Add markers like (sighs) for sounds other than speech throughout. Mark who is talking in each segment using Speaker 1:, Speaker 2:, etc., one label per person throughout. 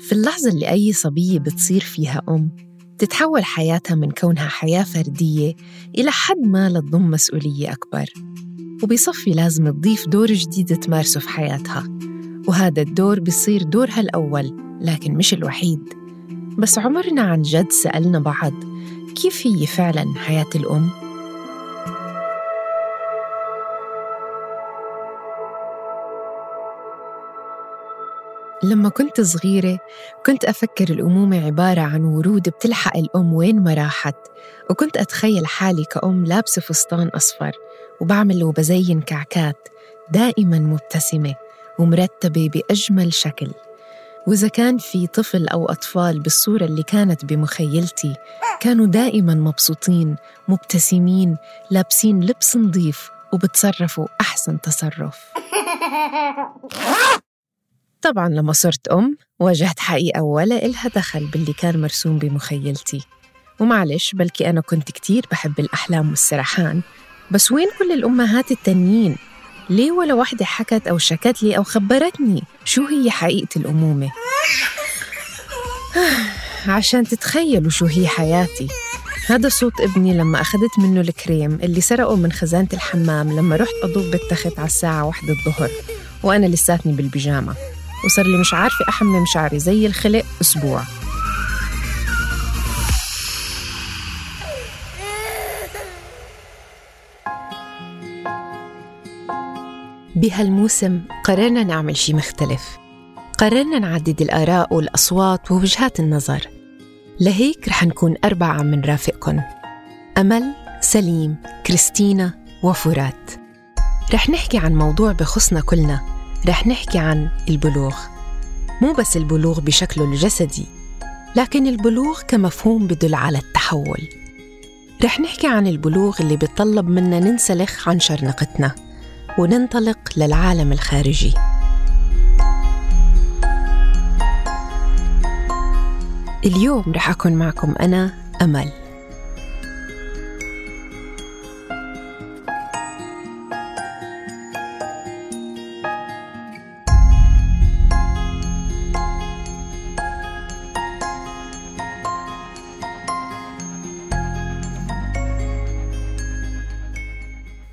Speaker 1: في اللحظة اللي أي صبية بتصير فيها أم تتحول حياتها من كونها حياة فردية إلى حد ما لتضم مسؤولية أكبر. وبصفي لازم تضيف دور جديد تمارسه في حياتها. وهذا الدور بيصير دورها الأول لكن مش الوحيد. بس عمرنا عن جد سألنا بعض كيف هي فعلا حياة الأم؟ لما كنت صغيرة كنت أفكر الأمومة عبارة عن ورود بتلحق الأم وين ما راحت وكنت أتخيل حالي كأم لابسة فستان أصفر وبعمل وبزين كعكات دائما مبتسمة ومرتبة بأجمل شكل. وإذا كان في طفل أو أطفال بالصورة اللي كانت بمخيلتي كانوا دائما مبسوطين مبتسمين لابسين لبس نظيف وبتصرفوا أحسن تصرف. (laughs) طبعا لما صرت أم واجهت حقيقة ولا إلها دخل باللي كان مرسوم بمخيلتي. ومعلش بلكي أنا كنت كتير بحب الأحلام والسرحان. بس وين كل الأمهات التانيين؟ ليه ولا وحدة حكت أو شكت لي أو خبرتني؟ شو هي حقيقة الأمومة؟ (sighs) عشان تتخيلوا شو هي حياتي. هذا صوت ابني لما أخذت منه الكريم اللي سرقه من خزانة الحمام لما رحت أضوف بالتخت على الساعة واحدة الظهر. وأنا لساتني بالبيجامة. وصار لي مش عارفة أحمم شعري زي الخلق أسبوع. بهالموسم قررنا نعمل شي مختلف. قررنا نعدد الآراء والأصوات ووجهات النظر. لهيك رح نكون أربعة عم نرافقكن أمل، سليم، كريستينا وفرات. رح نحكي عن موضوع بخصنا كلنا. رح نحكي عن البلوغ. مو بس البلوغ بشكله الجسدي لكن البلوغ كمفهوم بدل على التحول. رح نحكي عن البلوغ اللي بيطلب منا ننسلخ عن شرنقتنا وننطلق للعالم الخارجي. اليوم رح أكون معكم أنا أمل.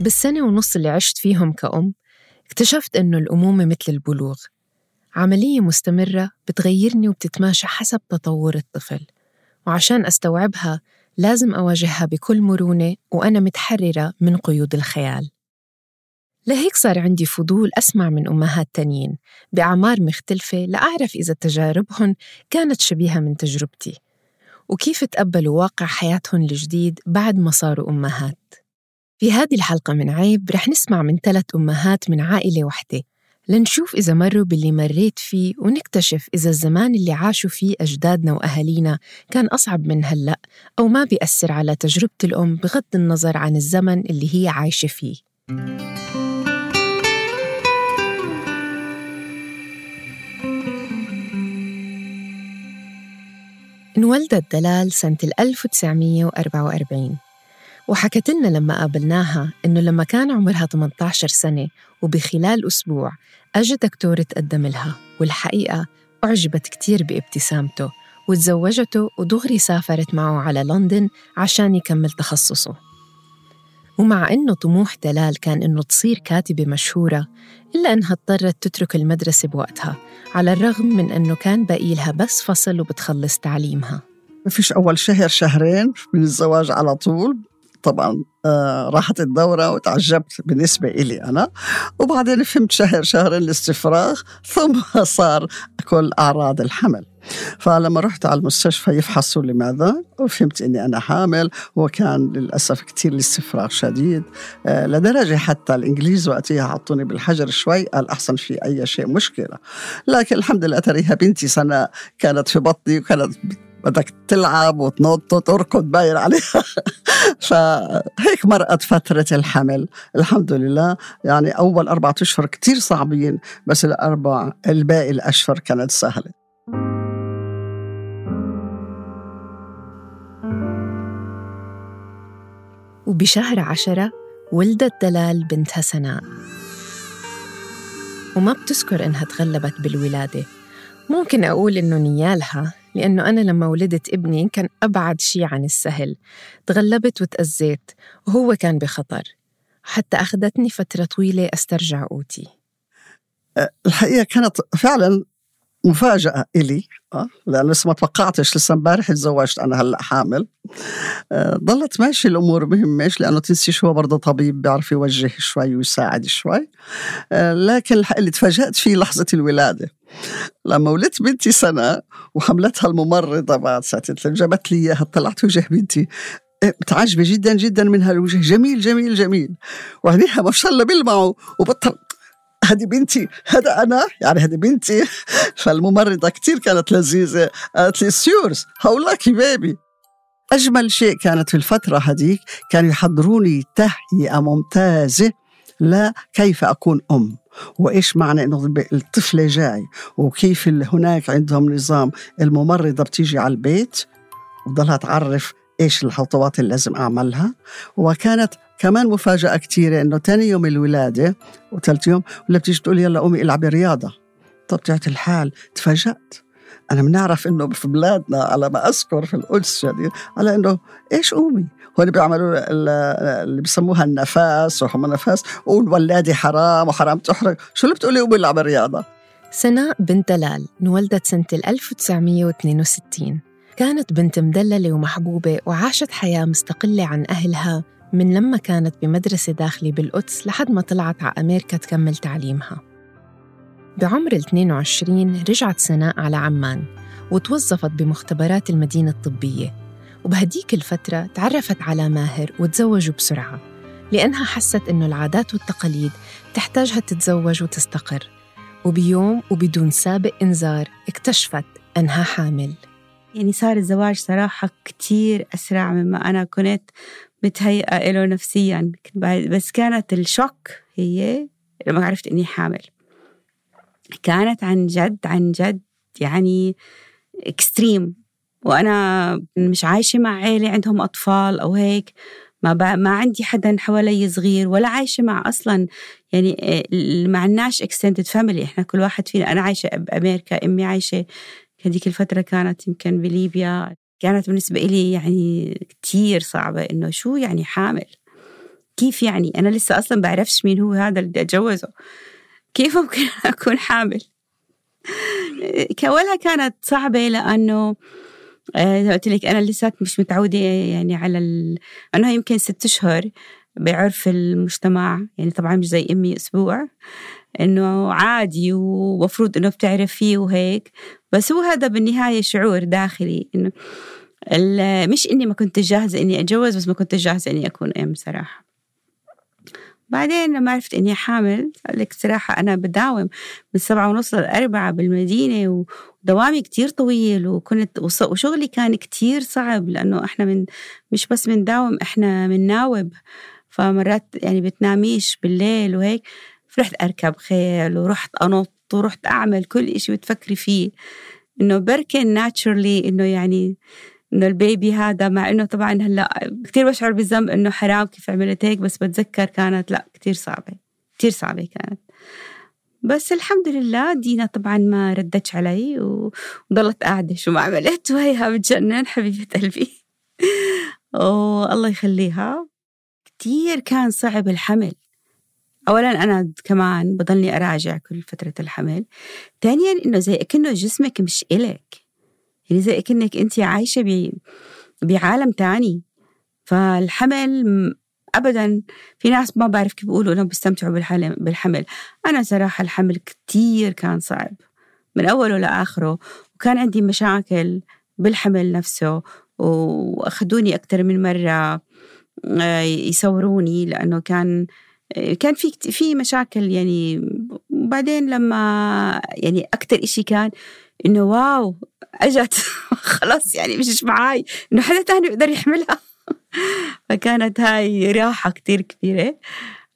Speaker 1: بالسنة ونص اللي عشت فيهم كأم اكتشفت إنه الأمومة مثل البلوغ. عملية مستمرة بتغيرني وبتتماشى حسب تطور الطفل وعشان أستوعبها لازم أواجهها بكل مرونة وأنا متحررة من قيود الخيال. لهيك صار عندي فضول أسمع من أمهات تانيين بأعمار مختلفة لأعرف إذا تجاربهن كانت شبيهة من تجربتي وكيف تقبلوا واقع حياتهم الجديد بعد ما صاروا أمهات. في هذه الحلقة من عيب رح نسمع من ثلاث أمهات من عائلة وحدة لنشوف إذا مروا باللي مريت فيه ونكتشف إذا الزمان اللي عاشوا فيه أجدادنا وأهالينا كان أصعب من هلأ أو ما بيأثر على تجربة الأم بغض النظر عن الزمن اللي هي عايشة فيه. انولدت دلال سنة 1944 وحكت لنا لما قابلناها إنه لما كان عمرها 18 سنة وبخلال أسبوع أجى دكتور تقدم لها والحقيقة أعجبت كتير بابتسامته وتزوجته ودغري سافرت معه على لندن عشان يكمل تخصصه. ومع إنه طموح دلال كان إنه تصير كاتبة مشهورة إلا إنها اضطرت تترك المدرسة بوقتها على الرغم من إنه كان باقي لها بس فصل وبتخلص تعليمها.
Speaker 2: ما فيش أول شهر شهرين من الزواج على طول. طبعا آه راحت الدورة وتعجبت بالنسبة إلي أنا. وبعدين فهمت شهر شهرين الاستفراغ ثم صار كل أعراض الحمل. فلما رحت على المستشفى يفحصوا لماذا وفهمت إني أنا حامل وكان للأسف كثير الاستفراغ شديد آه لدرجة حتى الإنجليز وقتها حطوني بالحجر شوي قال أحسن في أي شيء مشكلة. لكن الحمد لله تريها بنتي سنة كانت في بطني وكانت بدك تلعب وتنط وتركض باين عليها. (laughs) فهيك مرقت فترة الحمل. الحمد لله. يعني أول أربعة أشهر كتير صعبين بس الأربع الباقي الأشهر كانت سهلة.
Speaker 1: وبشهر عشرة ولدت دلال بنتها سناء وما بتذكر إنها تغلبت بالولادة. ممكن أقول إنه نيالها لأنه أنا لما ولدت ابني كان أبعد شي عن السهل. تغلبت وتأذيت وهو كان بخطر. حتى أخذتني فترة طويلة أسترجع قوتي.
Speaker 2: الحقيقة كانت فعلا مفاجأة إلي. أه؟ لأن لسه ما توقعتش لسه امبارح تزوجت أنا هلأ حامل. ضلت ماشي الأمور مهمش لأنه تنسيش هو برضه طبيب بيعرف يوجه شوي ويساعد شوي. أه لكن اللي تفاجأت فيه لحظة الولادة. لما ولدت بنتي سنة وحملتها الممرضة بعد ساعتين جابت لي إياها طلعت وجه بنتي. متعجبة جدا جدا من هالوجه جميل جميل جميل. وعينيها ما شاء الله بيلمعوا وبطلع هذه بنتي هذا أنا يعني هذه بنتي. فالممرضة كتير كانت لذيذة. قالت لي see yours how lucky baby أجمل شيء كانت في الفترة هذيك كانوا يحضروني تهيئة ممتازة لكيف أكون أم وإيش معنى إنه الطفلة جاي وكيف هناك عندهم نظام. الممرضة بتيجي على البيت وضلها تعرف إيش الخطوات اللي لازم أعملها؟ وكانت كمان مفاجأة كتيرة إنه تاني يوم الولادة وثالث يوم ولا بتيجي تقول يلا قومي إلعبي رياضة. طب تعرف الحال تفاجأت. أنا بنعرف إنه في بلادنا على ما أذكر في القدس يعني على إنه إيش قومي؟ هون بيعملوا اللي بسموها النفاس وهم النفاس والولادة حرام وحرام تحرق. شو اللي بتقولي قومي إلعبي رياضة؟
Speaker 1: سناء بنت دلال انولدت سنة 1962 كانت بنت مدللة ومحبوبة وعاشت حياة مستقلة عن أهلها من لما كانت بمدرسة داخلي بالقدس لحد ما طلعت على أمريكا تكمل تعليمها. بعمر ال 22 رجعت سناء على عمان وتوظفت بمختبرات المدينة الطبية وبهديك الفترة تعرفت على ماهر وتزوجوا بسرعة لأنها حست إنه العادات والتقاليد تحتاجها تتزوج وتستقر وبيوم وبدون سابق إنذار اكتشفت أنها حامل.
Speaker 3: يعني صار الزواج صراحة كتير أسرع مما أنا كنت متهيئة له نفسيا. بس كانت الشوك هي لما عرفت إني حامل. كانت عن جد عن جد يعني اكستريم وأنا مش عايشة مع عيلة عندهم أطفال أو هيك. ما ما عندي حدا حوالي صغير ولا عايشة مع أصلا. يعني ما عندناش extended family إحنا كل واحد فينا أنا عايشة بأمريكا أمي عايشة هذيك الفترة كانت يمكن بليبيا كانت بالنسبة إلي يعني كتير صعبة إنه شو يعني حامل؟ كيف يعني؟ أنا لسه أصلا بعرفش مين هو هذا اللي بدي أتجوزه. كيف ممكن (laughs) أكون حامل؟ فأولها كانت صعبة لأنه آه قلت لك أنا لسه مش متعودة يعني على ال... أنه يمكن ست أشهر بعرف المجتمع يعني طبعا مش زي أمي أسبوع إنه عادي ومفروض إنه بتعرف فيه وهيك. بس هو هذا بالنهاية شعور داخلي إنه مش إني ما كنت جاهزة إني أتجوز بس ما كنت جاهزة إني أكون أم صراحة. بعدين لما عرفت إني حامل لك صراحة أنا بداوم من سبعة ونص للأربعة بالمدينة ودوامي كتير طويل وكنت وشغلي كان كتير صعب لأنه إحنا من مش بس بنداوم إحنا بنناوب فمرات يعني بتناميش بالليل وهيك فرحت أركب خيل ورحت أنط ورحت أعمل كل إشي بتفكري فيه. إنه بركن ناتشرلي إنه يعني إنه البيبي هذا مع إنه طبعا هلأ كثير بشعر بالذنب إنه حرام كيف عملت هيك بس بتذكر كانت لأ كثير صعبة كثير صعبة كانت. بس الحمد لله دينا طبعا ما ردتش علي وضلت قاعدة شو ما عملت (laughs) وهيها بتجنن حبيبة قلبي. (laughs) والله يخليها. كتير كان صعب الحمل. اولا أنا كمان بضلني أراجع كل فترة الحمل. ثانيا إنه زي كأنه جسمك مش إلك. يعني زي كأنك أنت عايشة ب... بعالم تاني. فالحمل ابدا في ناس ما بعرف كيف بيقولوا إنهم بيستمتعوا بالحمل. أنا صراحة الحمل كتير كان صعب من أوله لآخره. وكان عندي مشاكل بالحمل نفسه وأخذوني أكثر من مرة آه، يصوروني لأنه كان كان في في مشاكل يعني وبعدين لما يعني أكثر إشي كان إنه واو أجت (laughs) خلاص يعني مش معاي إنه حدا تاني يقدر يحملها. (laughs) فكانت هاي راحة كتير كبيرة.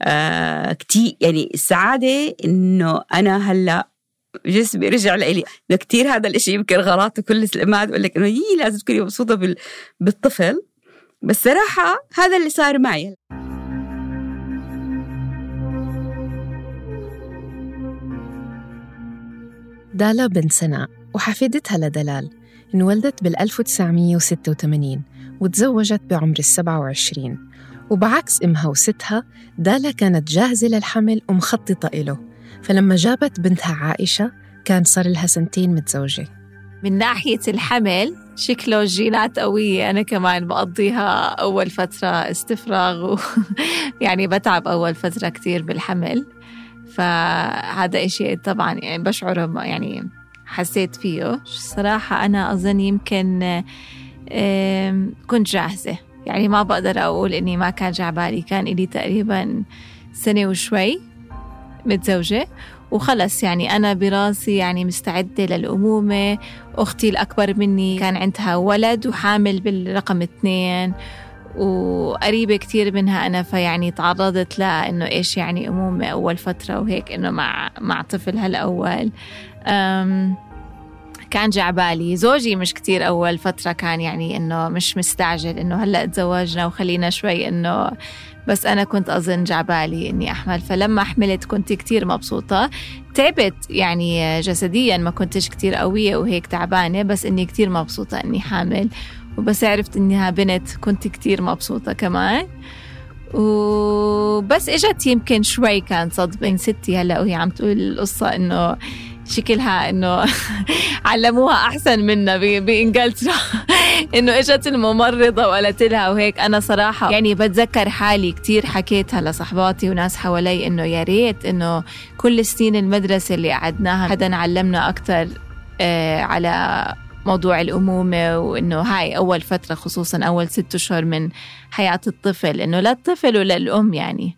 Speaker 3: آه كتير يعني السعادة إنه أنا هلأ جسمي رجع لإلي. كتير هذا الإشي يمكن غلط وكل الأمهات بقول لك إنه يي لازم تكوني مبسوطة بالطفل. بس صراحة هذا اللي صار معي.
Speaker 1: دالا بن سناء وحفيدتها لدلال انولدت بال 1986 وتزوجت بعمر ال 27 وبعكس إمها وستها دالا كانت جاهزة للحمل ومخططة إله. فلما جابت بنتها عائشة كان صار لها سنتين متزوجة.
Speaker 4: من ناحية الحمل شكله جينات قوية. أنا كمان بقضيها أول فترة استفراغ و (laughs) يعني بتعب أول فترة كتير بالحمل. فهذا إشي طبعا يعني بشعر يعني حسيت فيه. صراحة أنا أظن يمكن كنت جاهزة. يعني ما بقدر أقول إني ما كان جعبالي. كان إلي تقريبا سنة وشوي متزوجة. وخلص يعني أنا براسي يعني مستعدة للأمومة. أختي الأكبر مني كان عندها ولد وحامل بالرقم اثنين. وقريبة كتير منها أنا فيعني تعرضت لها إنه إيش يعني أمومة أول فترة وهيك إنه مع مع طفلها الأول أم كان جعبالي زوجي مش كتير أول فترة كان يعني إنه مش مستعجل إنه هلأ تزوجنا وخلينا شوي إنه بس أنا كنت أظن جعبالي إني أحمل. فلما حملت كنت كتير مبسوطة. تعبت يعني جسديا ما كنتش كتير قوية وهيك تعبانة بس إني كتير مبسوطة إني حامل. وبس عرفت إنها بنت كنت كتير مبسوطة كمان. وبس إجت يمكن شوي كان صدمة. ستي هلأ وهي عم تقول القصة إنه شكلها إنه (laughs) علموها أحسن منا بإنجلترا. (laughs) إنه إجت الممرضة وقالت لها وهيك. أنا صراحة يعني بتذكر حالي كثير حكيتها لصحباتي وناس حوالي إنه يا ريت إنه كل سنين المدرسة اللي قعدناها حدا علمنا أكثر آه على موضوع الأمومة وإنه هاي أول فترة خصوصا أول ست أشهر من حياة الطفل إنه لا الطفل ولا الأم يعني.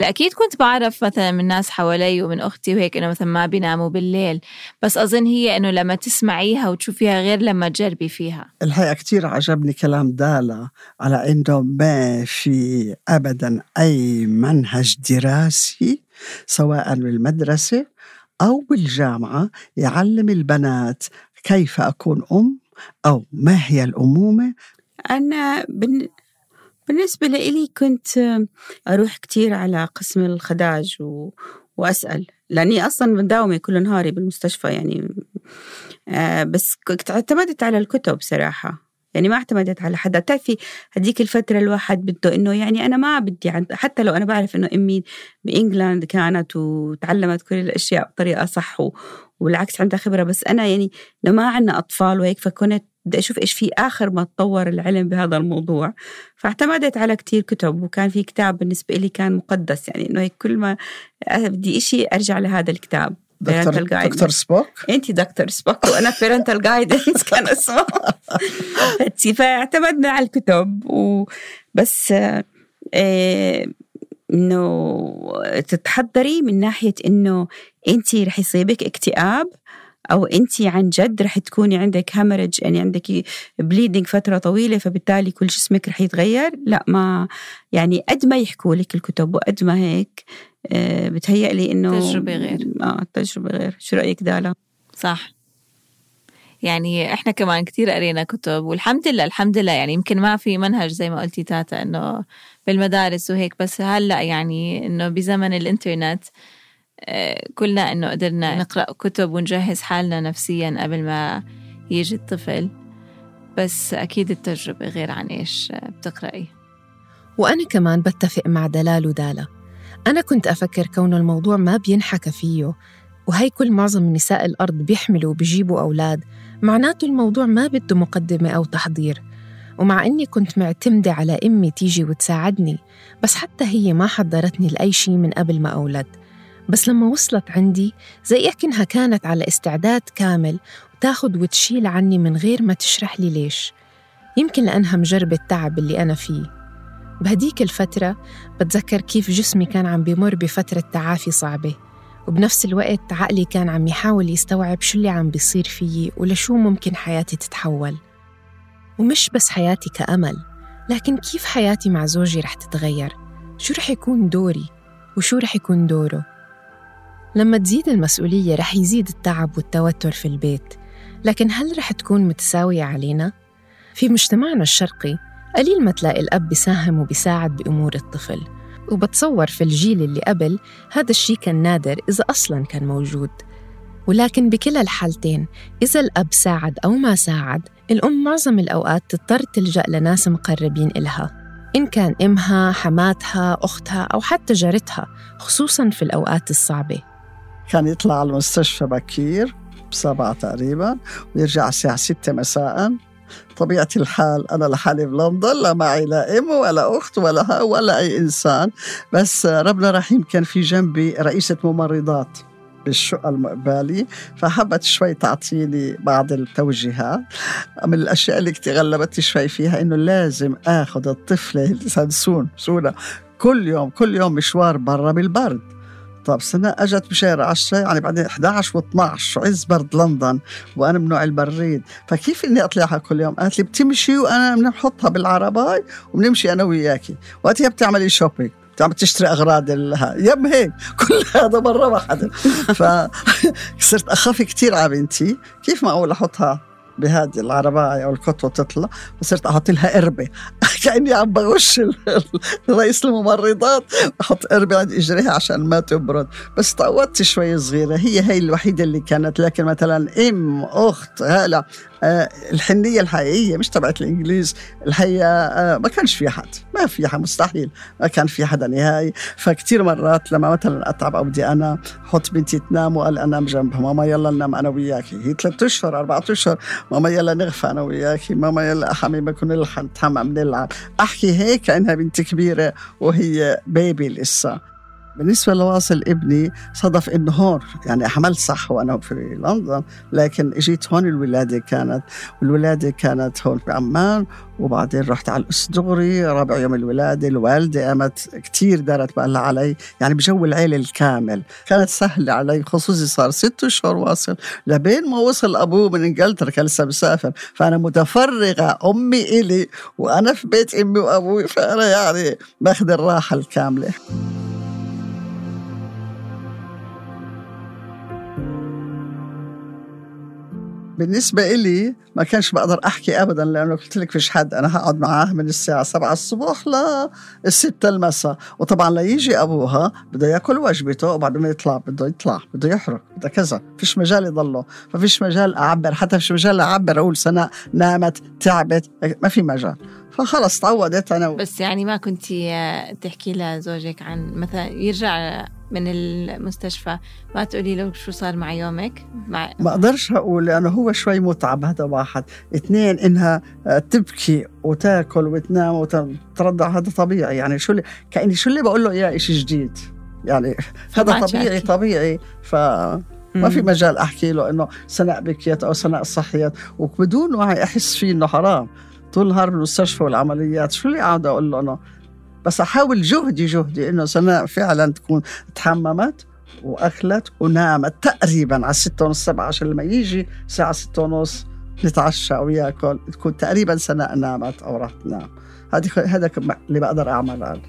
Speaker 4: أكيد كنت بعرف مثلا من ناس حوالي ومن أختي وهيك إنه مثلا ما بيناموا بالليل. بس أظن هي إنه لما تسمعيها وتشوفيها غير لما تجربي فيها.
Speaker 2: الحقيقة كتير عجبني كلام دالا على إنه ما في أبدا أي منهج دراسي سواء بالمدرسة أو بالجامعة يعلم البنات كيف أكون أم أو ما هي الأمومة؟
Speaker 3: أنا بن... بالنسبة لي كنت أروح كتير على قسم الخداج و... وأسأل لأني أصلا مداومة كل نهاري بالمستشفى يعني آه بس كنت اعتمدت على الكتب صراحة. يعني ما اعتمدت على حدا. تعرفي هديك الفترة الواحد بده إنه يعني أنا ما بدي حتى لو أنا بعرف إنه أمي بإنجلاند كانت وتعلمت كل الأشياء بطريقة صح و... والعكس عندها خبرة. بس أنا يعني ما عندنا أطفال وهيك فكنت بدي أشوف إيش في آخر ما تطور العلم بهذا الموضوع. فاعتمدت على كتير كتب وكان في كتاب بالنسبة لي كان مقدس. يعني إنه كل ما بدي إشي أرجع لهذا الكتاب.
Speaker 2: دكتور, دكتور سبوك؟
Speaker 3: انت دكتور سبوك وأنا parental guidance كان اسمه. (laughs) فاعتمدنا على الكتب وبس إيه إنه تتحضري من ناحية إنه أنت رح يصيبك اكتئاب أو أنت عن جد رح تكوني عندك هامرج يعني عندك بليدنج فترة طويلة فبالتالي كل جسمك رح يتغير. لا ما يعني قد ما يحكوا لك الكتب وقد ما هيك آه، بتهيألي إنه
Speaker 4: تجربة غير.
Speaker 3: آه تجربة غير. شو رأيك دالا؟
Speaker 4: صح. يعني إحنا كمان كتير قرينا كتب والحمد لله الحمد لله. يعني يمكن ما في منهج زي ما قلتي تاتا إنه بالمدارس وهيك بس هلأ يعني إنه بزمن الإنترنت آه، كلنا إنه قدرنا نقرأ كتب ونجهز حالنا نفسيا قبل ما يجي الطفل بس أكيد التجربة غير عن إيش بتقرأي.
Speaker 1: وأنا كمان بتفق مع دلال ودالا أنا كنت أفكر كونه الموضوع ما بينحكى فيه وهي كل معظم نساء الأرض بيحملوا وبيجيبوا أولاد معناته الموضوع ما بده مقدمة أو تحضير. ومع إني كنت معتمدة على أمي تيجي وتساعدني بس حتى هي ما حضرتني لأي شيء من قبل ما أولد. بس لما وصلت عندي زي أكنها كانت على استعداد كامل وتاخد وتشيل عني من غير ما تشرح لي ليش. يمكن لأنها مجربة التعب اللي أنا فيه. بهديك الفترة بتذكر كيف جسمي كان عم بمر بفترة تعافي صعبة وبنفس الوقت عقلي كان عم يحاول يستوعب شو اللي عم بيصير فيي ولشو ممكن حياتي تتحول. ومش بس حياتي كأمل لكن كيف حياتي مع زوجي رح تتغير؟ شو رح يكون دوري؟ وشو رح يكون دوره؟ لما تزيد المسؤولية رح يزيد التعب والتوتر في البيت لكن هل رح تكون متساوية علينا؟ في مجتمعنا الشرقي قليل ما تلاقي الأب بيساهم وبيساعد بأمور الطفل وبتصور في الجيل اللي قبل هذا الشيء كان نادر إذا أصلا كان موجود. ولكن بكلا الحالتين إذا الأب ساعد أو ما ساعد الأم معظم الأوقات تضطر تلجأ لناس مقربين إلها إن كان إمها، حماتها، أختها أو حتى جارتها خصوصاً في الأوقات الصعبة.
Speaker 2: كان يطلع على المستشفى بكير بسبعة تقريبا ويرجع الساعة ستة مساء. طبيعة الحال أنا لحالي بلندن لا معي لا أم ولا أخت ولا ولا أي إنسان بس ربنا رحيم كان في جنبي رئيسة ممرضات. بالشقة المقبالي فحبت شوي تعطيني بعض التوجيهات. من الأشياء اللي كتير غلبتني شوي فيها إنه لازم آخذ الطفلة سنسون سونا كل يوم كل يوم مشوار برا بالبرد. طب سنة أجت بشهر 10 يعني بعدين 11 و12 شو عز برد لندن؟ وأنا من نوع البريد. فكيف إني اطلعها كل يوم؟ قالت لي بتمشي وأنا بنحطها بالعرباي وبنمشي أنا وياكي. وقتها بتعملي شوبينج. عم تشتري أغراض لها يم هيك كل هذا مرة واحدة (laughs) فصرت اخاف كثير على بنتي كيف معقول أحطها بهذه العرباية أو الكتوة تطلع وصرت أحط لها قربة (laughs) كأني عم بغش رئيس الممرضات. أحط قربة عند إجريها عشان ما تبرد. بس تعودت شوي صغيرة. هي هي الوحيدة اللي كانت. لكن مثلا أم أخت هلا. آه، الحنية الحقيقية مش تبعت الإنجليز. الحقيقة آه، ما كانش في حد ما في حد مستحيل. ما كان في حدا نهائي. فكتير مرات لما مثلا أتعب أو بدي أنا أحط بنتي تنام وقال أنام جنبها ماما يلا ننام أنا وياكي هي ثلاثة أشهر أربعة أشهر ماما يلا نغفى أنا وياكي ماما يلا حميمة كنا نتحمم نلعب. أحكي هيك كأنها بنت كبيرة وهي بيبي لسه. بالنسبة لواصل ابني صدف هون يعني حملت صح وأنا في لندن لكن إجيت هون الولادة كانت والولادة كانت هون في عمان وبعدين رحت على الأسدغري رابع يوم الولادة الوالدة قامت كتير دارت بالها علي يعني بجو العيلة الكامل. كانت سهلة علي خصوصي صار ست أشهر واصل لبين ما وصل أبوه من إنجلترا كان لسه مسافر. فأنا متفرغة أمي إلي وأنا في بيت أمي وأبوي فأنا يعني باخذ الراحة الكاملة. بالنسبة إلي ما كانش بقدر أحكي أبدا لأنه قلت لك فيش حد أنا هقعد معاه من الساعة 7 الصبح للستة المساء. وطبعا ليجي أبوها بده يأكل وجبته وبعد ما يطلع بده يطلع بده يحرق بده كذا. فيش مجال يضله. ما فيش مجال أعبر حتى فيش مجال أعبر أقول سنة نامت تعبت ما في مجال. فخلص تعودت أنا
Speaker 4: بس يعني ما كنتي تحكي لزوجك عن مثلا يرجع من المستشفى ما تقولي له شو صار مع يومك؟ مع
Speaker 2: ما أقدرش أقول لأنه هو شوي متعب هذا واحد اثنين إنها تبكي وتأكل وتنام وترضع هذا طبيعي. يعني شو اللي كأني شو اللي بقول له إياه؟ شيء جديد. يعني هذا طبيعي أحكي. طبيعي. ف ما في مجال أحكي له إنه سناء بكيت أو سناء صحيت. وبدون وعي أحس فيه إنه حرام. طول النهار بالمستشفى والعمليات. شو اللي قاعد أقول له انه بس أحاول جهدي جهدي إنه سناء فعلا تكون تحممت وأكلت ونامت تقريبا على ستة ونص سبعة عشان لما يجي الساعة ستة ونص نتعشى أو ياكل تكون تقريبا سناء نامت أو راح تنام. هذه هذا اللي بقدر أعمله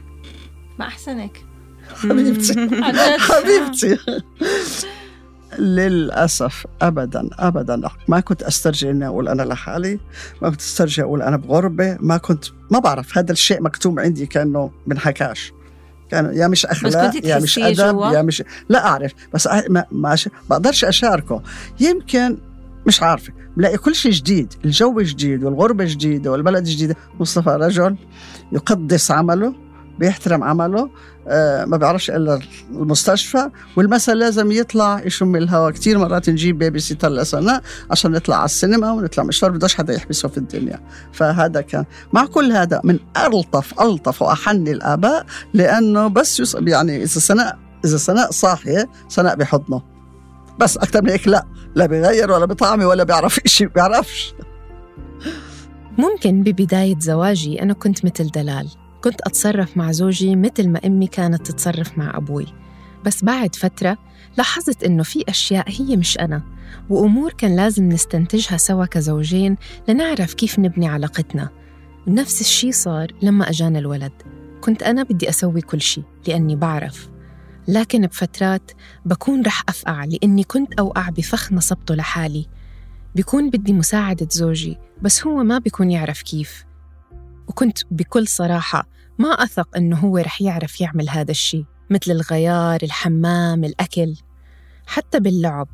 Speaker 4: ما أحسنك.
Speaker 2: حبيبتي. (laughs) حبيبتي. (laughs) للأسف أبدا أبدا. ما كنت أسترجي إني أقول أنا لحالي ما كنت أسترجي أقول أنا بغربة ما كنت ما بعرف. هذا الشيء مكتوم عندي كأنه بنحكاش كان يا مش أخلاق يا مش أدب جوا. يا مش لا أعرف. بس ما ما بقدرش أشاركه. يمكن مش عارفه بلاقي كل شيء جديد. الجو جديد والغربة جديدة والبلد جديدة. مصطفى رجل يقدس عمله. بيحترم عمله آه ما بيعرفش إلا المستشفى والمساء لازم يطلع يشم الهواء كثير مرات نجيب بيبي سيتر لسنة عشان نطلع على السينما ونطلع مشوار بدوش حدا يحبسه في الدنيا. فهذا كان. مع كل هذا من ألطف ألطف وأحن الآباء لأنه بس يعني إذا سناء إذا سناء صاحية سناء بحضنه. بس أكثر من هيك لا. لا بيغير ولا بطعمي ولا بيعرف (laughs) شيء بيعرفش.
Speaker 1: ممكن ببداية زواجي أنا كنت مثل دلال. كنت أتصرف مع زوجي مثل ما أمي كانت تتصرف مع أبوي. بس بعد فترة لاحظت إنه في أشياء هي مش أنا وأمور كان لازم نستنتجها سوا كزوجين لنعرف كيف نبني علاقتنا. ونفس الشي صار لما أجانا الولد. كنت أنا بدي أسوي كل شي لأني بعرف. لكن بفترات بكون رح أفقع لأني كنت أوقع بفخ نصبته لحالي. بيكون بدي مساعدة زوجي بس هو ما بيكون يعرف كيف. وكنت بكل صراحة ما أثق إنه هو رح يعرف يعمل هذا الشيء مثل الغيار، الحمام، الأكل. حتى باللعب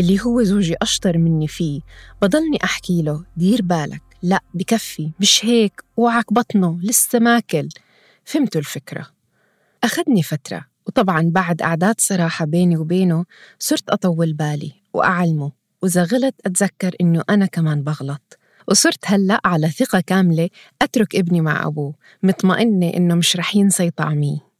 Speaker 1: اللي هو زوجي أشطر مني فيه بضلني أحكي له دير بالك لا بكفي مش هيك اوعك بطنه لسه ماكل. فهمتوا الفكرة؟ أخذني فترة وطبعا بعد أعداد صراحة بيني وبينه صرت أطول بالي وأعلمه وإذا غلط أتذكر إنه أنا كمان بغلط. وصرت هلأ على ثقة كاملة أترك ابني مع أبوه مطمئنة إنه مش رح ينسى يطعميه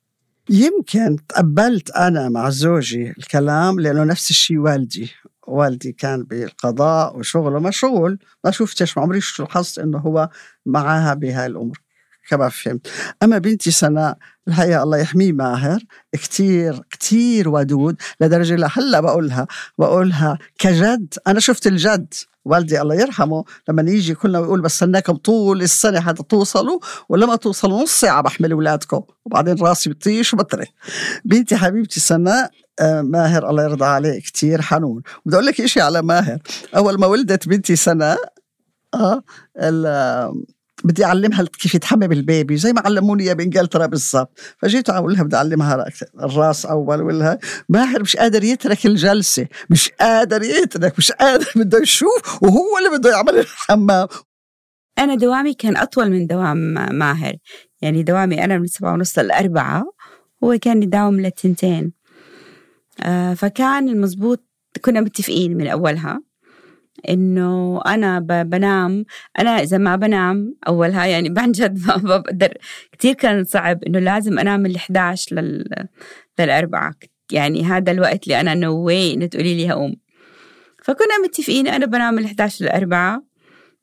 Speaker 2: يمكن تقبلت أنا مع زوجي الكلام لأنه نفس الشيء والدي. والدي كان بالقضاء وشغله مشغول ما شفتش عمري لاحظت إنه هو معها بهاي الأمور كما فهمت. أما بنتي سناء الحقيقة الله يحميه ماهر كتير كتير ودود لدرجة لهلا بقولها بقولها كجد أنا شفت الجد. والدي الله يرحمه لما يجي كلنا ويقول بستناكم طول السنة حتى توصلوا ولما توصلوا نص ساعة بحمل اولادكم وبعدين راسي بطيش وبطري. بنتي حبيبتي سناء آه، ماهر الله يرضى عليه كتير حنون. بدي أقول لك شيء على ماهر. أول ما ولدت بنتي سناء آه بدي أعلمها كيف يتحمم البيبي زي ما علموني إياه بإنجلترا بالضبط. فجيت أقول لها بدي أعلمها الرأس أول ولا ماهر مش قادر يترك الجلسة مش قادر يترك مش قادر بده يشوف وهو اللي بده يعمل الحمام.
Speaker 3: أنا دوامي كان أطول من دوام ماهر يعني دوامي أنا من سبعة ونص لأربعة هو كان يداوم لتنتين. آه فكان المزبوط كنا متفقين من أولها. إنه أنا بنام. أنا إذا ما بنام أولها يعني عن جد ما (laughs) بقدر. كثير كان صعب إنه لازم أنام من 11 لل للأربعة. يعني هذا الوقت اللي أنا نو إنه تقولي لي هقوم. فكنا متفقين أنا بنام من 11 للأربعة.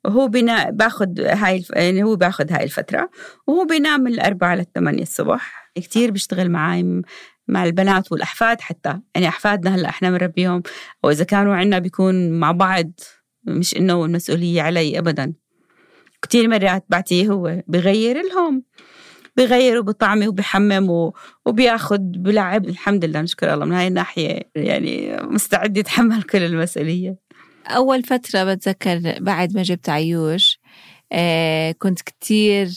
Speaker 3: وهو بنا باخذ هاي الف... يعني هو باخذ هاي الفترة. وهو بينام من الأربعة للثمانية الصبح. كثير بيشتغل معي مع البنات والأحفاد حتى. يعني أحفادنا هلأ إحنا بنربيهم وإذا كانوا عنا بيكون مع بعض مش إنه المسؤولية علي أبدا. كتير مرات بعتيه هو بغير لهم بغير وبطعمي وبحمم وبياخذ بلعب. الحمد لله نشكر الله من هاي الناحية يعني مستعد يتحمل كل المسؤولية.
Speaker 4: أول فترة بتذكر بعد ما جبت عيوش آه كنت كتير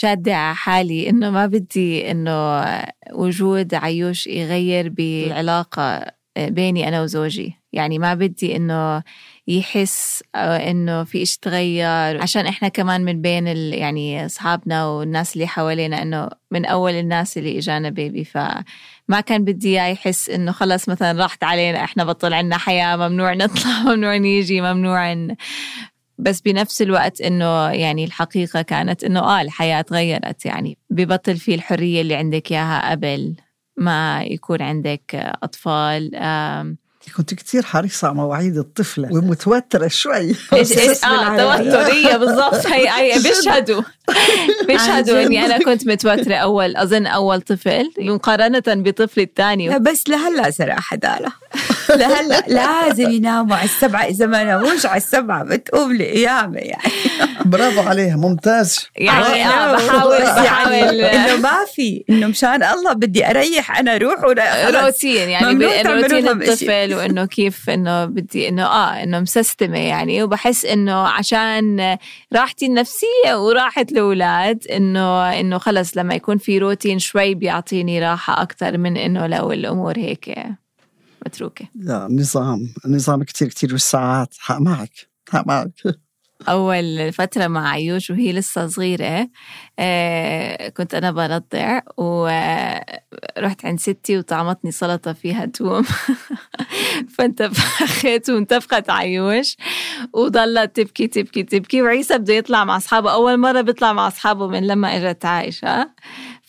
Speaker 4: شادة على حالي إنه ما بدي إنه وجود عيوش يغير بالعلاقة بيني أنا وزوجي. يعني ما بدي إنه يحس إنه في إيش تغير. عشان إحنا كمان من بين يعني أصحابنا والناس اللي حوالينا إنه من أول الناس اللي إجانا بيبي فما كان بدي إياه يحس إنه خلص مثلا راحت علينا إحنا بطل عنا حياة ممنوع نطلع (laughs) ممنوع نيجي ممنوع بس بنفس الوقت إنه يعني الحقيقة كانت إنه آه الحياة تغيرت. يعني ببطل في الحرية اللي عندك إياها قبل ما يكون عندك أطفال
Speaker 2: كنت كثير حريصة على مواعيد الطفلة ومتوترة شوي.
Speaker 4: إيش إيش آه توترية بالضبط. هي (laughs) بيشهدوا. (laughs) بيشهدوا إني أنا كنت متوترة أول أظن أول طفل مقارنة بطفلي الثاني.
Speaker 3: بس لهلا صراحة دالة لهلا (laughs) لازم يناموا على السبعة. إذا ما ناموش على السبعة بتقوم لقيامة يعني.
Speaker 2: برافو عليها ممتاز.
Speaker 4: يعني آه بحاول بحاول.
Speaker 3: إنه ما في إنه مشان الله بدي أريح أنا أروح
Speaker 4: روتين يعني روتين الطفل. وإنه كيف إنه بدي إنه آه إنه مسستمة يعني. وبحس إنه عشان راحتي النفسية وراحة الأولاد إنه إنه خلص لما يكون في روتين شوي بيعطيني راحة أكثر من إنه لو الأمور هيك متروكة.
Speaker 2: لا نظام نظام كتير كتير والساعات حق معك حق معك.
Speaker 4: أول فترة مع عيوش وهي لسه صغيرة آه كنت أنا برضع ورحت عند ستي وطعمتني سلطة فيها توم. (laughs) فانتفخت وانتفخت عيوش وضلت تبكي تبكي تبكي. وعيسى بده يطلع مع أصحابه. أول مرة بيطلع مع أصحابه من لما إجت عايشة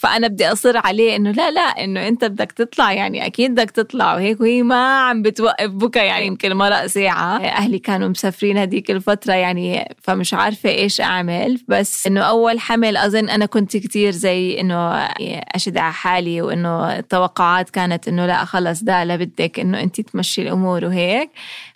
Speaker 4: فأنا بدي أصر عليه إنه لا لا إنه أنت بدك تطلع يعني أكيد بدك تطلع. وهيك وهي ما عم بتوقف بكى يعني يمكن مرق ساعة. أهلي كانوا مسافرين هذيك الفترة يعني فمش عارفة إيش أعمل. بس إنه أول حمل أظن أنا كنت كتير زي إنه اشد على حالي وإنه التوقعات كانت إنه لا خلص ده لا بدك إنه انت تمشي الأمور وهيك.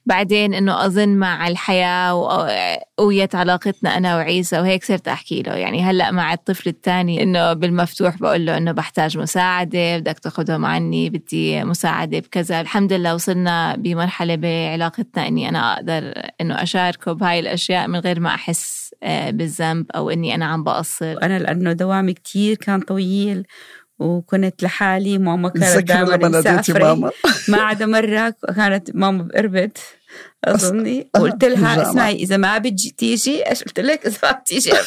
Speaker 4: بعدين إنه أظن مع الحياة وقوية علاقتنا أنا وعيسى وهيك صرت أحكي له. يعني هلأ مع الطفل الثاني إنه بالمفتوح بقول له إنه بحتاج مساعدة بدك تاخذهم عني بدي مساعدة بكذا. الحمد لله وصلنا بمرحلة بعلاقتنا اني أنا أقدر إنه أشاركه بهاي الأشياء من غير ما أحس آه، بالذنب أو إني أنا عم بقصر.
Speaker 3: أنا لأنه دوامي كتير كان طويل وكنت لحالي ماما كانت
Speaker 2: تذكر لما
Speaker 3: دائما
Speaker 2: ناديتي ماما. (laughs)
Speaker 3: ما عدا مرة كانت ماما بإربد أظني.
Speaker 2: أه،
Speaker 3: قلت لها. اسمعي إذا ما بتجي تيجي إيش قلت لك؟ إذا ما بتيجي. (laughs)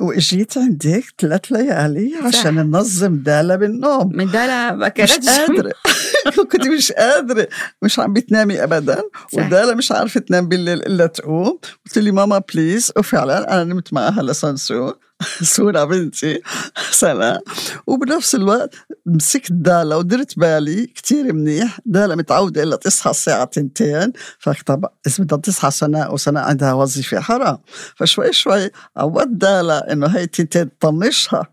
Speaker 2: وإجيت عندك ثلاث ليالي عشان ننظم دالة بالنوم.
Speaker 3: من دالا ما كانتش
Speaker 2: قادرة. (laughs) (laughs) كنت مش قادرة مش عم بتنامي أبدا.
Speaker 3: صح.
Speaker 2: ودالة مش عارفة تنام بالليل إلا تقوم. قلت لي ماما please وفعلا أنا نمت معها لسانسو (laughs) سورة بنتي. (laughs) سنة وبنفس الوقت مسكت دالة ودرت بالي كتير منيح. دالة متعودة إلا تصحى الساعة تنتين. فطب إذا بدها تصحى سنة وسنة عندها وظيفة حرام. فشوي شوي عودت دالة إنه هي تنتين تطنشها.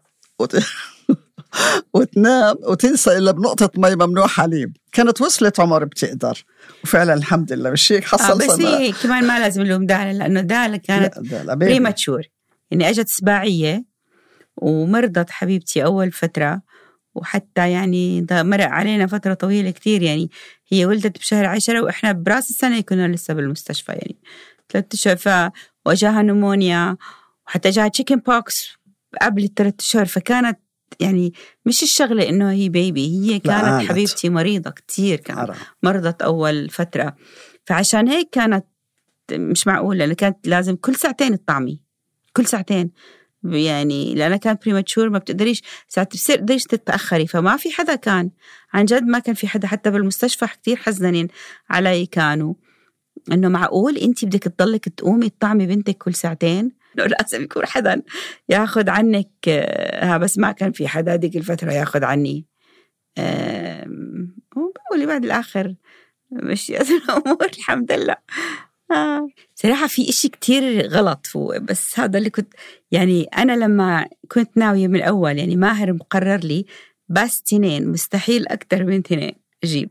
Speaker 2: وتنام وتنسى إلا بنقطة مي ممنوع حليب. كانت وصلت عمر بتقدر. وفعلا الحمد لله. مش هيك
Speaker 3: آه
Speaker 2: حصل
Speaker 3: بس
Speaker 2: سنة
Speaker 3: هي كمان ما لازم نلوم دالا لأنه دالا كانت. premature يعني إجت سباعيه ومرضت حبيبتي أول فترة وحتى يعني مرق علينا فترة طويلة كتير. يعني هي ولدت بشهر عشرة وإحنا برأس السنة كنا لسه بالمستشفى. يعني ثلاث أشهر ف وجاها pneumonia وحتى جاها chicken pox قبل الثلاث أشهر. فكانت يعني مش الشغلة إنه هي baby هي كانت. حبيبتي مريضة كتير كانت. مرضت أول فترة. فعشان هيك كانت مش معقول لأن كانت لازم كل ساعتين تطعمي. كل ساعتين. يعني لأنها كانت بريماتشور ما بتقدريش ساعات بتصير قديش تتأخري. فما في حدا كان. عن جد ما كان في حدا حتى بالمستشفى كتير حزنين علي كانوا. إنه معقول أنت بدك تضلك تقومي تطعمي بنتك كل ساعتين؟ إنه لازم يكون حدا ياخد عنك آه، ها بس ما كان في حدا هذيك الفترة ياخد عني وبقولي بعد الآخر مشيت (laughs) الأمور الحمد لله آه. صراحة في إشي كتير غلط هو بس هذا اللي كنت يعني أنا لما كنت ناوية من الأول يعني ماهر مقرر لي بس تنين مستحيل أكتر من تنين أجيب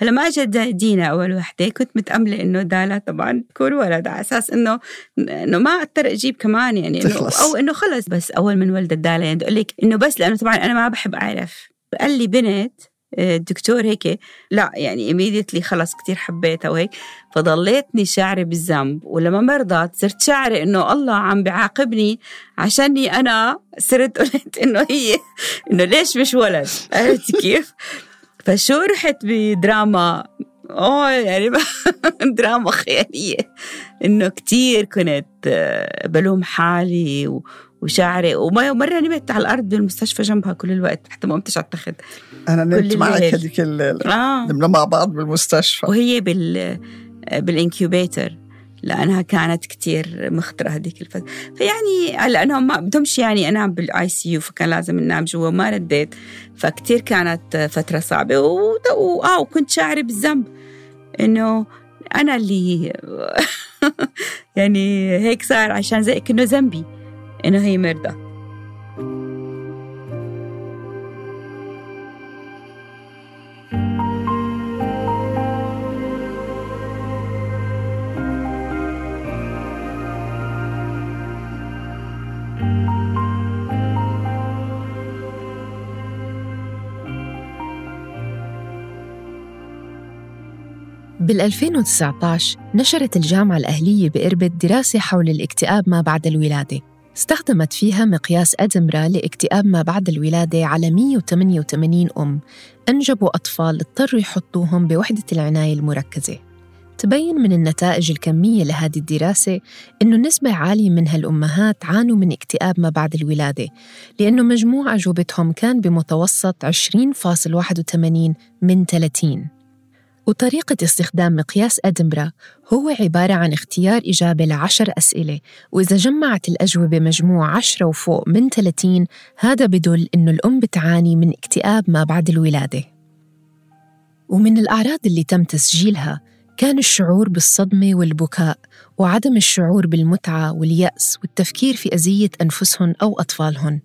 Speaker 3: فلما اجت دينا أول وحدة كنت متأملة إنه دالا طبعا تكون ولد على أساس إنه إنه ما أضطر أجيب كمان يعني إنه
Speaker 2: تخلص.
Speaker 3: أو إنه خلص بس أول من ولدت دالا يعني بدي أقول لك إنه بس لأنه طبعا أنا ما بحب أعرف. قال لي بنت آه، الدكتور هيك لا يعني immediately خلص كتير حبيتها وهيك. فضليتني شعري بالذنب. ولما مرضت صرت شعري إنه الله عم بعاقبني عشاني أنا صرت قلت إنه هي إنه ليش مش ولد؟ عرفتي كيف؟ فشو رحت بدراما؟ أوه يعني (laughs) دراما خيالية. إنه كتير كنت آه، بلوم حالي وشعري. وما- ومرة نمت على الأرض بالمستشفى جنبها كل الوقت حتى ما قمتش على التخت.
Speaker 2: أنا نمت معك
Speaker 3: الليل.
Speaker 2: هذيك الليلة
Speaker 3: آه.
Speaker 2: نمنا مع بعض بالمستشفى.
Speaker 3: وهي بال بال incubator. لأنها كانت كتير مخطرة هذيك الفترة. فيعني لانهم ما بدهمش يعني انام بال ICU فكان لازم انام جوا ما رديت. فكتير كانت فترة صعبة و... و... آه وكنت شاعرة بالذنب. إنه أنا اللي (laughs) يعني هيك صار عشان زي كأنه ذنبي إنه هي مرضى.
Speaker 1: بال 2019 نشرت الجامعة الأهلية بإربد دراسة حول الاكتئاب ما بعد الولادة. استخدمت فيها مقياس أدمرا لاكتئاب ما بعد الولادة على 188 أم. أنجبوا أطفال اضطروا يحطوهم بوحدة العناية المركزة. تبين من النتائج الكمية لهذه الدراسة إنه نسبة عالية من هالأمهات عانوا من اكتئاب ما بعد الولادة لأنه مجموع أجوبتهم كان بمتوسط 20.81 من 30 وطريقة استخدام مقياس أدمرا هو عبارة عن اختيار إجابة لعشر أسئلة وإذا جمعت الأجوبة مجموع عشرة وفوق من 30 هذا بدل إنه الأم بتعاني من اكتئاب ما بعد الولادة. ومن الأعراض اللي تم تسجيلها كان الشعور بالصدمة والبكاء وعدم الشعور بالمتعة واليأس والتفكير في أذية أنفسهم أو أطفالهم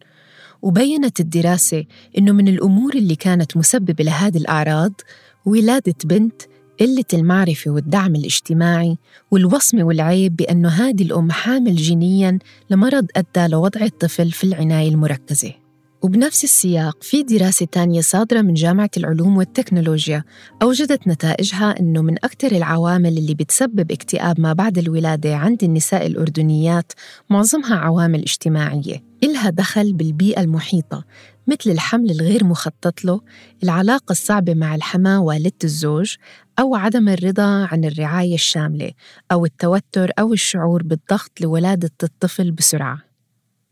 Speaker 1: وبينت الدراسة إنه من الأمور اللي كانت مسببة لهذه الأعراض ولادة بنت قلة المعرفة والدعم الاجتماعي والوصمة والعيب بأنه هذه الأم حامل جينياً لمرض أدى لوضع الطفل في العناية المركزة. وبنفس السياق في دراسة تانية صادرة من جامعة العلوم والتكنولوجيا أوجدت نتائجها أنه من أكثر العوامل اللي بتسبب اكتئاب ما بعد الولادة عند النساء الأردنيات معظمها عوامل اجتماعية إلها دخل بالبيئة المحيطة مثل الحمل الغير مخطط له، العلاقة الصعبة مع الحماة والدة الزوج، أو عدم الرضا عن الرعاية الشاملة، أو التوتر أو الشعور بالضغط لولادة الطفل بسرعة.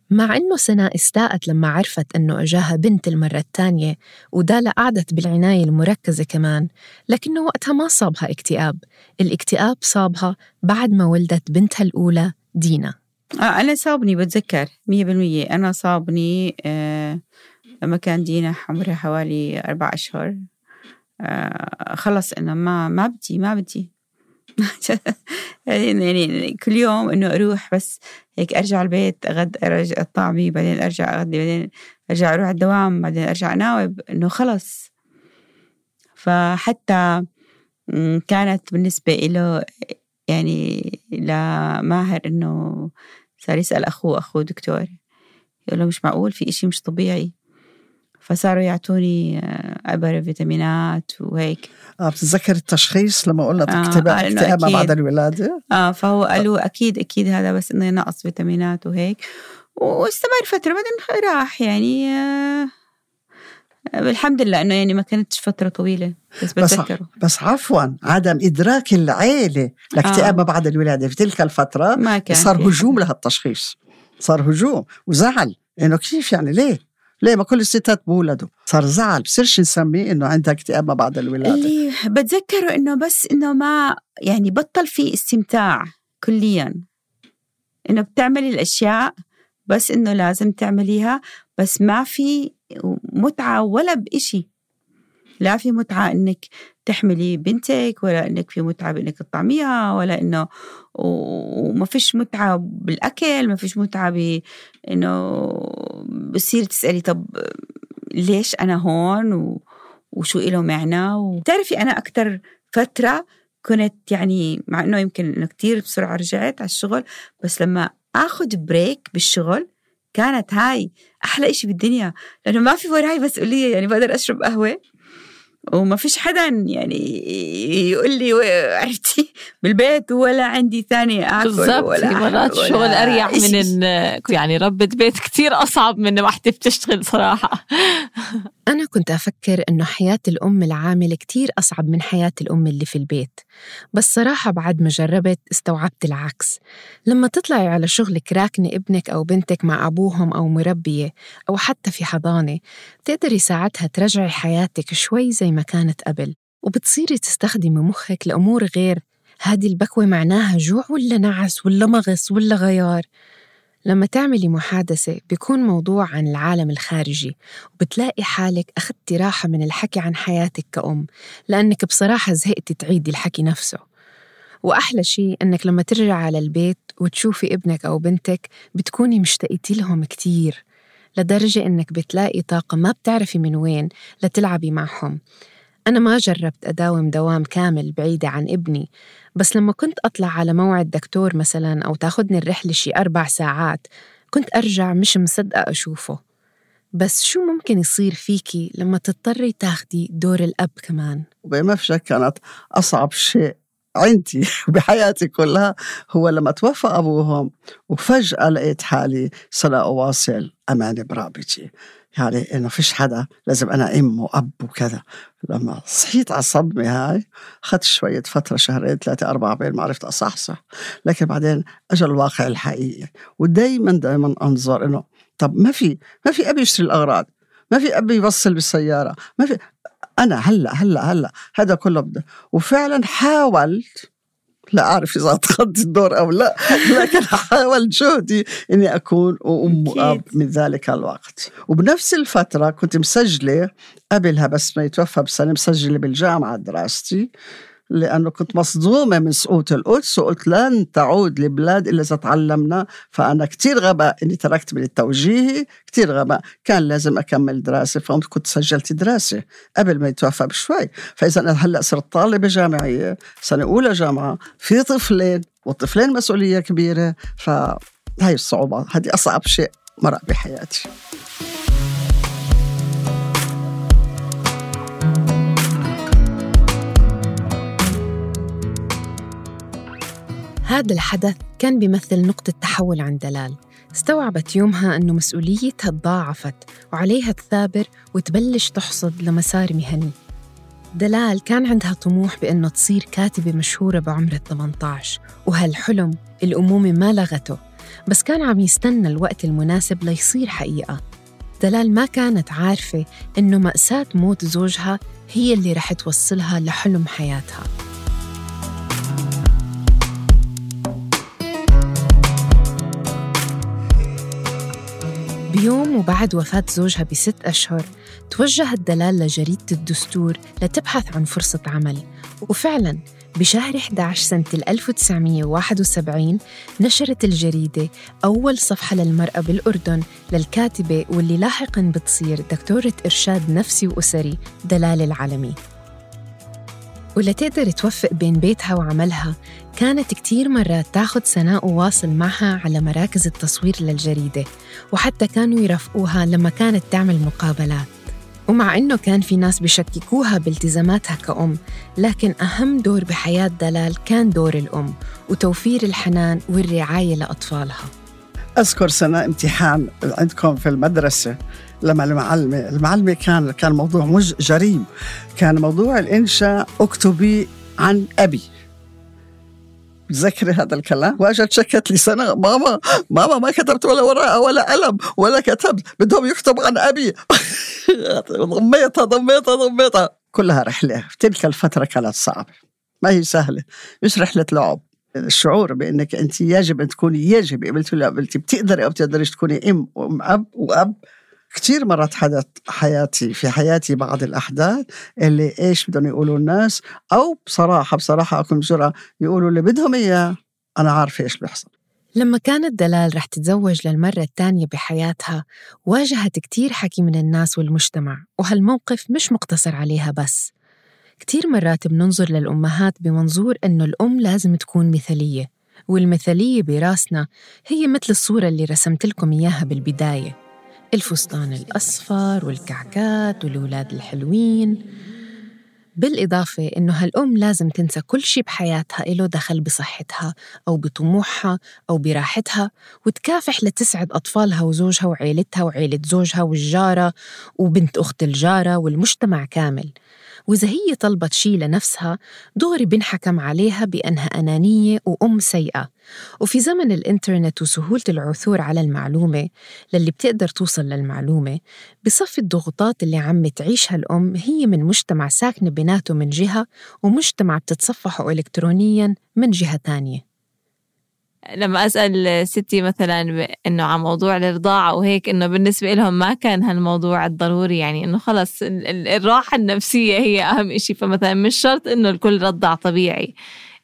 Speaker 1: مع إنه سناء استاءت لما عرفت إنه أجاها بنت المرة الثانية ودالا قعدت بالعناية المركزة كمان لكنه وقتها ما صابها اكتئاب. الاكتئاب صابها بعد ما ولدت بنتها الأولى دينا.
Speaker 3: آه أنا صابني بتذكر مية بالمية. أنا صابني آه لما كان دينا عمرها حوالي أربع أشهر آه خلص إنه ما ما بدي ما بدي. (laughs) يعني كل يوم إنه أروح بس هيك أرجع البيت أغد أرجع الطعمي بعدين أرجع أغدي بعدين أرجع أروح الدوام بعدين أرجع أناوب إنه خلص. فحتى كانت بالنسبة له يعني لماهر إنه صار يسأل أخوه أخوه دكتور. يقول له مش معقول في إشي مش طبيعي. فصاروا يعطوني عبر فيتامينات وهيك.
Speaker 2: آه بتتذكر التشخيص لما قلنا آه اكتئاب ما بعد الولادة؟
Speaker 3: آه فهو قالوا أكيد أكيد هذا بس إنه نقص فيتامينات وهيك. واستمر فترة بعدين راح يعني آه الحمد لله إنه يعني ما كانتش فترة طويلة بس بتذكره.
Speaker 2: بس, بس عفوا عدم إدراك العيلة لاكتئاب آه. ما بعد الولادة في تلك الفترة
Speaker 3: ما كان
Speaker 2: صار هجوم لهالتشخيص صار هجوم وزعل إنه كيف يعني ليه؟ ليه ما كل الستات بولدوا صار زعل. بصيرش نسميه إنه عندها اكتئاب ما بعد الولادة.
Speaker 3: اللي بتذكره إنه بس إنه ما يعني بطل في استمتاع كليا. إنه بتعملي الأشياء بس إنه لازم تعمليها بس ما في متعة ولا بإشي. لا في متعة إنك تحملي بنتك ولا إنك في متعة بإنك تطعميها ولا إنه وما فيش متعة بالأكل ما فيش متعة بإنه بصير تسألي طب ليش أنا هون و... وشو إله معنى؟ وتعرفي أنا أكتر فترة كنت يعني مع إنه يمكن إنه كتير بسرعة رجعت على الشغل بس لما آخذ بريك بالشغل كانت هاي أحلى إشي بالدنيا لأنه ما في وراي مسؤولية يعني بقدر أشرب قهوة. وما فيش حدا يعني يقول لي عرفتي بالبيت ولا عندي ثاني اكل
Speaker 4: بالضبط
Speaker 3: ولا
Speaker 4: مرات الشغل أريح من إن يعني ربة بيت كثير أصعب من وحدة بتشتغل صراحة. (laughs)
Speaker 1: أنا كنت أفكر إنه حياة الأم العاملة كثير أصعب من حياة الأم اللي في البيت. بس صراحة بعد ما جربت استوعبت العكس. لما تطلعي على شغلك راكنه ابنك أو بنتك مع أبوهم أو مربية أو حتى في حضانة بتقدري ساعتها ترجعي حياتك شوي زي ما كانت قبل وبتصيري تستخدمي مخك لأمور غير هذه البكوة معناها جوع ولا نعس ولا مغص ولا غيار؟ لما تعملي محادثة بيكون موضوع عن العالم الخارجي وبتلاقي حالك أخذتي راحة من الحكي عن حياتك كأم لأنك بصراحة زهقتي تعيدي الحكي نفسه. وأحلى شيء أنك لما ترجعي على البيت وتشوفي ابنك أو بنتك بتكوني مشتقتي لهم كتير. لدرجة إنك بتلاقي طاقة ما بتعرفي من وين لتلعبي معهم أنا ما جربت أداوم دوام كامل بعيدة عن ابني بس لما كنت أطلع على موعد دكتور مثلا أو تاخدني الرحلة شي أربع ساعات كنت أرجع مش مصدقة أشوفه بس شو ممكن يصير فيكي لما تضطري تاخدي دور الأب كمان؟
Speaker 2: وبما في شك كانت أصعب شيء عندي (laughs) بحياتي كلها هو لما توفى أبوهم وفجأة لقيت حالي سلا أواصل أماني برابطي. يعني إنه فيش حدا لازم أنا أم وأب وكذا. لما صحيت على الصدمة هاي أخذت شوية فترة شهرين ثلاثة أربعة بين ما عرفت أصحصح. لكن بعدين أجى الواقع الحقيقي. ودايما دايما أنظر إنه طب ما في ما في أبي يشتري الأغراض ما في أبي يوصل بالسيارة ما في أنا هلأ هلأ هلأ هذا كله بده وفعلا حاولت لا أعرف إذا أتخذت الدور أو لا لكن حاولت جهدي إني أكون أم وأب من ذلك الوقت. وبنفس الفترة كنت مسجلة قبلها بس ما يتوفى بسنة مسجلة بالجامعة دراستي. لأنه كنت مصدومة من سقوط القدس وقلت لن تعود لبلاد إلا إذا تعلمنا. فأنا كتير غباء إني تركت من التوجيهي كتير غباء. كان لازم أكمل دراسة فكنت سجلت دراسة قبل ما يتوفى بشوي. فإذا أنا هلأ صرت طالبة جامعية سنة أولى جامعة في طفلين والطفلين مسؤولية كبيرة. فهي الصعوبة هذه أصعب شيء مرق بحياتي.
Speaker 1: هذا الحدث كان بيمثل نقطة تحول عند دلال. استوعبت يومها أنه مسؤوليتها تضاعفت وعليها تثابر وتبلش تحصد لمسار مهني. دلال كان عندها طموح بأنه تصير كاتبة مشهورة بعمر ال 18 وهالحلم الأمومة ما لغته بس كان عم يستنى الوقت المناسب ليصير حقيقة. دلال ما كانت عارفة إنه مأساة موت زوجها هي اللي رح توصلها لحلم حياتها. بيوم وبعد وفاة زوجها بست أشهر توجهت دلال لجريدة الدستور لتبحث عن فرصة عمل. وفعلاً بشهر 11 سنة 1971 نشرت الجريدة أول صفحة للمرأة بالأردن للكاتبة واللي لاحقاً بتصير دكتورة إرشاد نفسي وأسري دلال العلمي ولتقدر توفق بين بيتها وعملها. كانت كتير مرات تاخد سناء وواصل معها على مراكز التصوير للجريدة وحتى كانوا يرافقوها لما كانت تعمل مقابلات. ومع إنه كان في ناس بشككوها بالتزاماتها كأم لكن أهم دور بحياة دلال كان دور الأم وتوفير الحنان والرعاية لأطفالها.
Speaker 2: أذكر سنة امتحان عندكم في المدرسة. لما المعلمة المعلمة كان كان موضوع مش جريم. كان موضوع الإنشاء أكتبي عن أبي. تذكري هذا الكلام؟ واجت شكت لي سنة. ماما ماما ما كتبت ولا ورقة ولا قلم ولا كتبت. بدهم يكتب عن أبي. (laughs) ضميتها ضميتها ضميتها. كلها رحلة. تلك الفترة كانت صعبة. ما هي سهلة. مش رحلة لعب. الشعور بإنك أنت يجب أن تكوني يجب. قبلتي ولا قبلتي بتقدري أو بتقدريش تكوني ام وام اب وأب. كثير مرات حدث حياتي في حياتي بعض الأحداث اللي إيش بدهم يقولوا الناس أو بصراحة بصراحة أكون بجرأة يقولوا اللي بدهم إياه أنا عارفة إيش بيحصل.
Speaker 1: لما كانت دلال رح تتزوج للمرة الثانية بحياتها واجهت كتير حكي من الناس والمجتمع وهالموقف مش مقتصر عليها بس. كتير مرات بننظر للأمهات بمنظور إنه الأم لازم تكون مثالية والمثالية براسنا هي مثل الصورة اللي رسمت لكم إياها بالبداية. الفستان الأصفر والكعكات والولاد الحلوين. بالإضافة إنه هالأم لازم تنسى كل شي بحياتها إله دخل بصحتها أو بطموحها أو براحتها وتكافح لتسعد أطفالها وزوجها وعيلتها وعيلة زوجها والجارة وبنت أخت الجارة والمجتمع كامل. وإذا هي طلبت شي لنفسها دغري بنحكم عليها بأنها أنانية وأم سيئة. وفي زمن الإنترنت وسهولة العثور على المعلومة للي بتقدر توصل للمعلومة بصفي الضغوطات اللي عم تعيشها الأم هي من مجتمع ساكنة بيناته من جهة ومجتمع بتتصفحه إلكترونياً من جهة تانية.
Speaker 4: لما أسأل ستي مثلا إنه عن موضوع الرضاعه وهيك إنه بالنسبة لهم ما كان هالموضوع الضروري يعني إنه خلص الراحة النفسية هي أهم إشي فمثلا مش شرط إنه الكل رضع طبيعي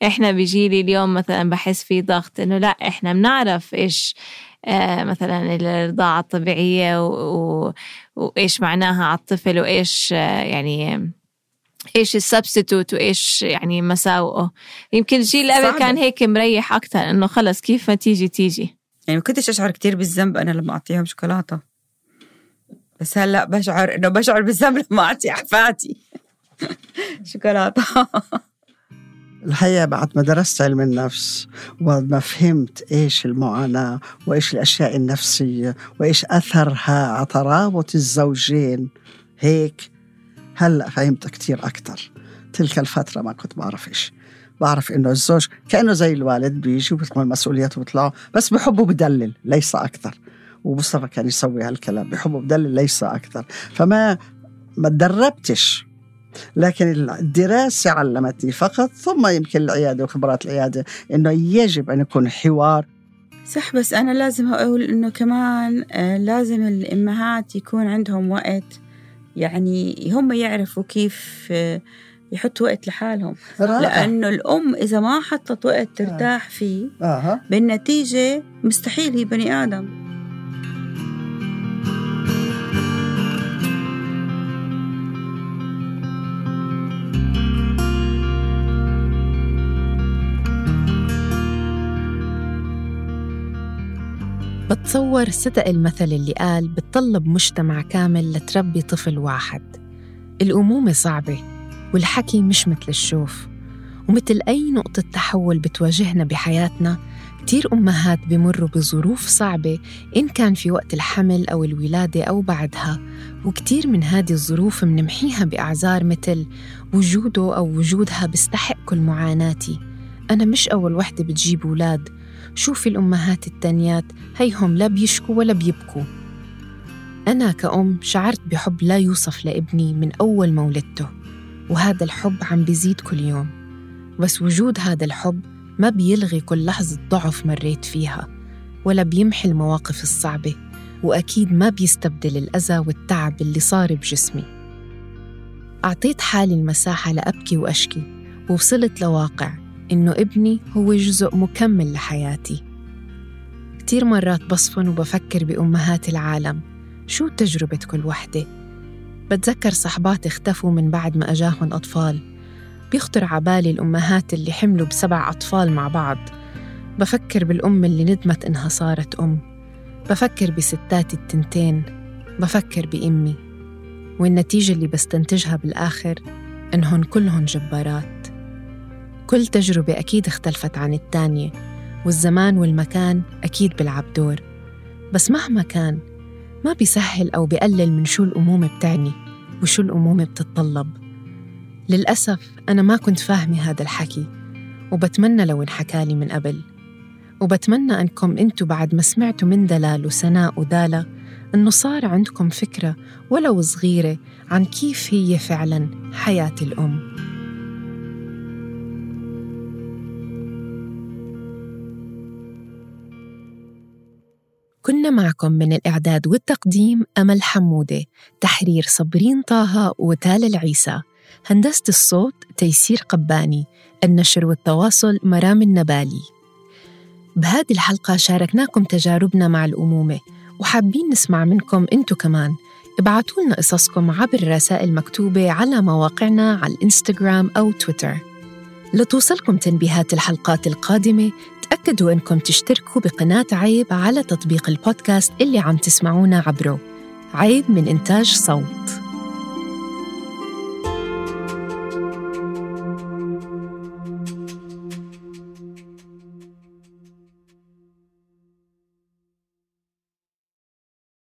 Speaker 4: إحنا بيجيلي اليوم مثلا بحس في ضغط إنه لا إحنا بنعرف إيش آه مثلا الرضاعه الطبيعية. وإيش معناها على الطفل وإيش آه يعني إيش السبستيتوت وإيش يعني مساوئه. يمكن الجيل اللي قبل كان هيك مريح أكثر إنه خلص كيف ما تيجي تيجي.
Speaker 3: يعني ما كنتش أشعر كثير بالذنب أنا لما أعطيهم شوكولاتة. بس هلأ بشعر إنه بشعر بالذنب لما أعطي أحفادي (laughs) شوكولاتة.
Speaker 2: الحقيقة بعد ما درست علم النفس وبعد ما فهمت إيش المعاناة وإيش الأشياء النفسية وإيش أثرها على ترابط الزوجين هيك هلأ فهمت كثير أكثر تلك الفترة ما كنت بعرف إيش. بعرف إنه الزوج كأنه زي الوالد بيجي وبيتقبل مسؤولياته وبيطلعوا بس بحبه بدلل ليس أكثر ومصطفى كان يسوي هالكلام بحبه بدلل ليس أكثر فما ما تدربتش. لكن الدراسة علمتني فقط ثم يمكن العيادة وخبرات العيادة إنه يجب أن يكون حوار.
Speaker 3: صح بس أنا لازم أقول إنه كمان آه، لازم الأمهات يكون عندهم وقت يعني هم يعرفوا كيف آه، يحطوا وقت لحالهم رائع. لأنه الأم إذا ما حطت وقت ترتاح فيه آه. بالنتيجة مستحيل هي بني آدم
Speaker 1: بتصور صدق المثل اللي قال بتطلب مجتمع كامل لتربي طفل واحد. الأمومة صعبة والحكي مش مثل الشوف. ومثل أي نقطة تحول بتواجهنا بحياتنا كتير أمهات بمروا بظروف صعبة إن كان في وقت الحمل أو الولادة أو بعدها. وكتير من هذه الظروف منمحيها بأعذار مثل وجوده أو وجودها بيستحق كل معاناتي. أنا مش أول وحدة بتجيب أولاد. شوفي الأمهات التانيات هيهم لا بيشكوا ولا بيبكوا. أنا كأم شعرت بحب لا يوصف لابني من أول ما ولدته وهذا الحب عم بيزيد كل يوم. بس وجود هذا الحب ما بيلغي كل لحظة ضعف مريت فيها ولا بيمحي المواقف الصعبة وأكيد ما بيستبدل الأذى والتعب اللي صار بجسمي. أعطيت حالي المساحة لأبكي وأشكي ووصلت لواقع. إنه ابني هو جزء مكمل لحياتي. كتير مرات بصفن وبفكر بأمهات العالم شو تجربة كل وحدة؟ بتذكر صحبات اختفوا من بعد ما أجاهن أطفال. بيخطر عبالي الأمهات اللي حملوا بسبع أطفال مع بعض. بفكر بالأم اللي ندمت إنها صارت أم. بفكر بستات التنتين. بفكر بإمي. والنتيجة اللي بستنتجها بالآخر إنهن كلهن جبارات. كل تجربة أكيد اختلفت عن التانية والزمان والمكان أكيد بيلعب دور. بس مهما كان ما بيسهل أو بيقلل من شو الأمومة بتعني وشو الأمومة بتتطلب. للأسف أنا ما كنت فاهمة هذا الحكي وبتمنى لو انحكالي من قبل. وبتمنى أنكم أنتوا بعد ما سمعتوا من دلال وسناء ودالا أنه صار عندكم فكرة ولو صغيرة عن كيف هي فعلا حياة الأم. كنا معكم من الإعداد والتقديم أمل حمودة تحرير صبرين طه وتال العيسى هندسة الصوت تيسير قباني النشر والتواصل مرام النبالي. بهذه الحلقة شاركناكم تجاربنا مع الأمومة وحابين نسمع منكم أنتو كمان. ابعتوا لنا قصصكم عبر رسائل مكتوبة على مواقعنا على الإنستغرام أو تويتر. لتوصلكم تنبيهات الحلقات القادمة تأكدوا أنكم تشتركوا بقناة عيب على تطبيق البودكاست اللي عم تسمعونا عبره. عيب من إنتاج صوت.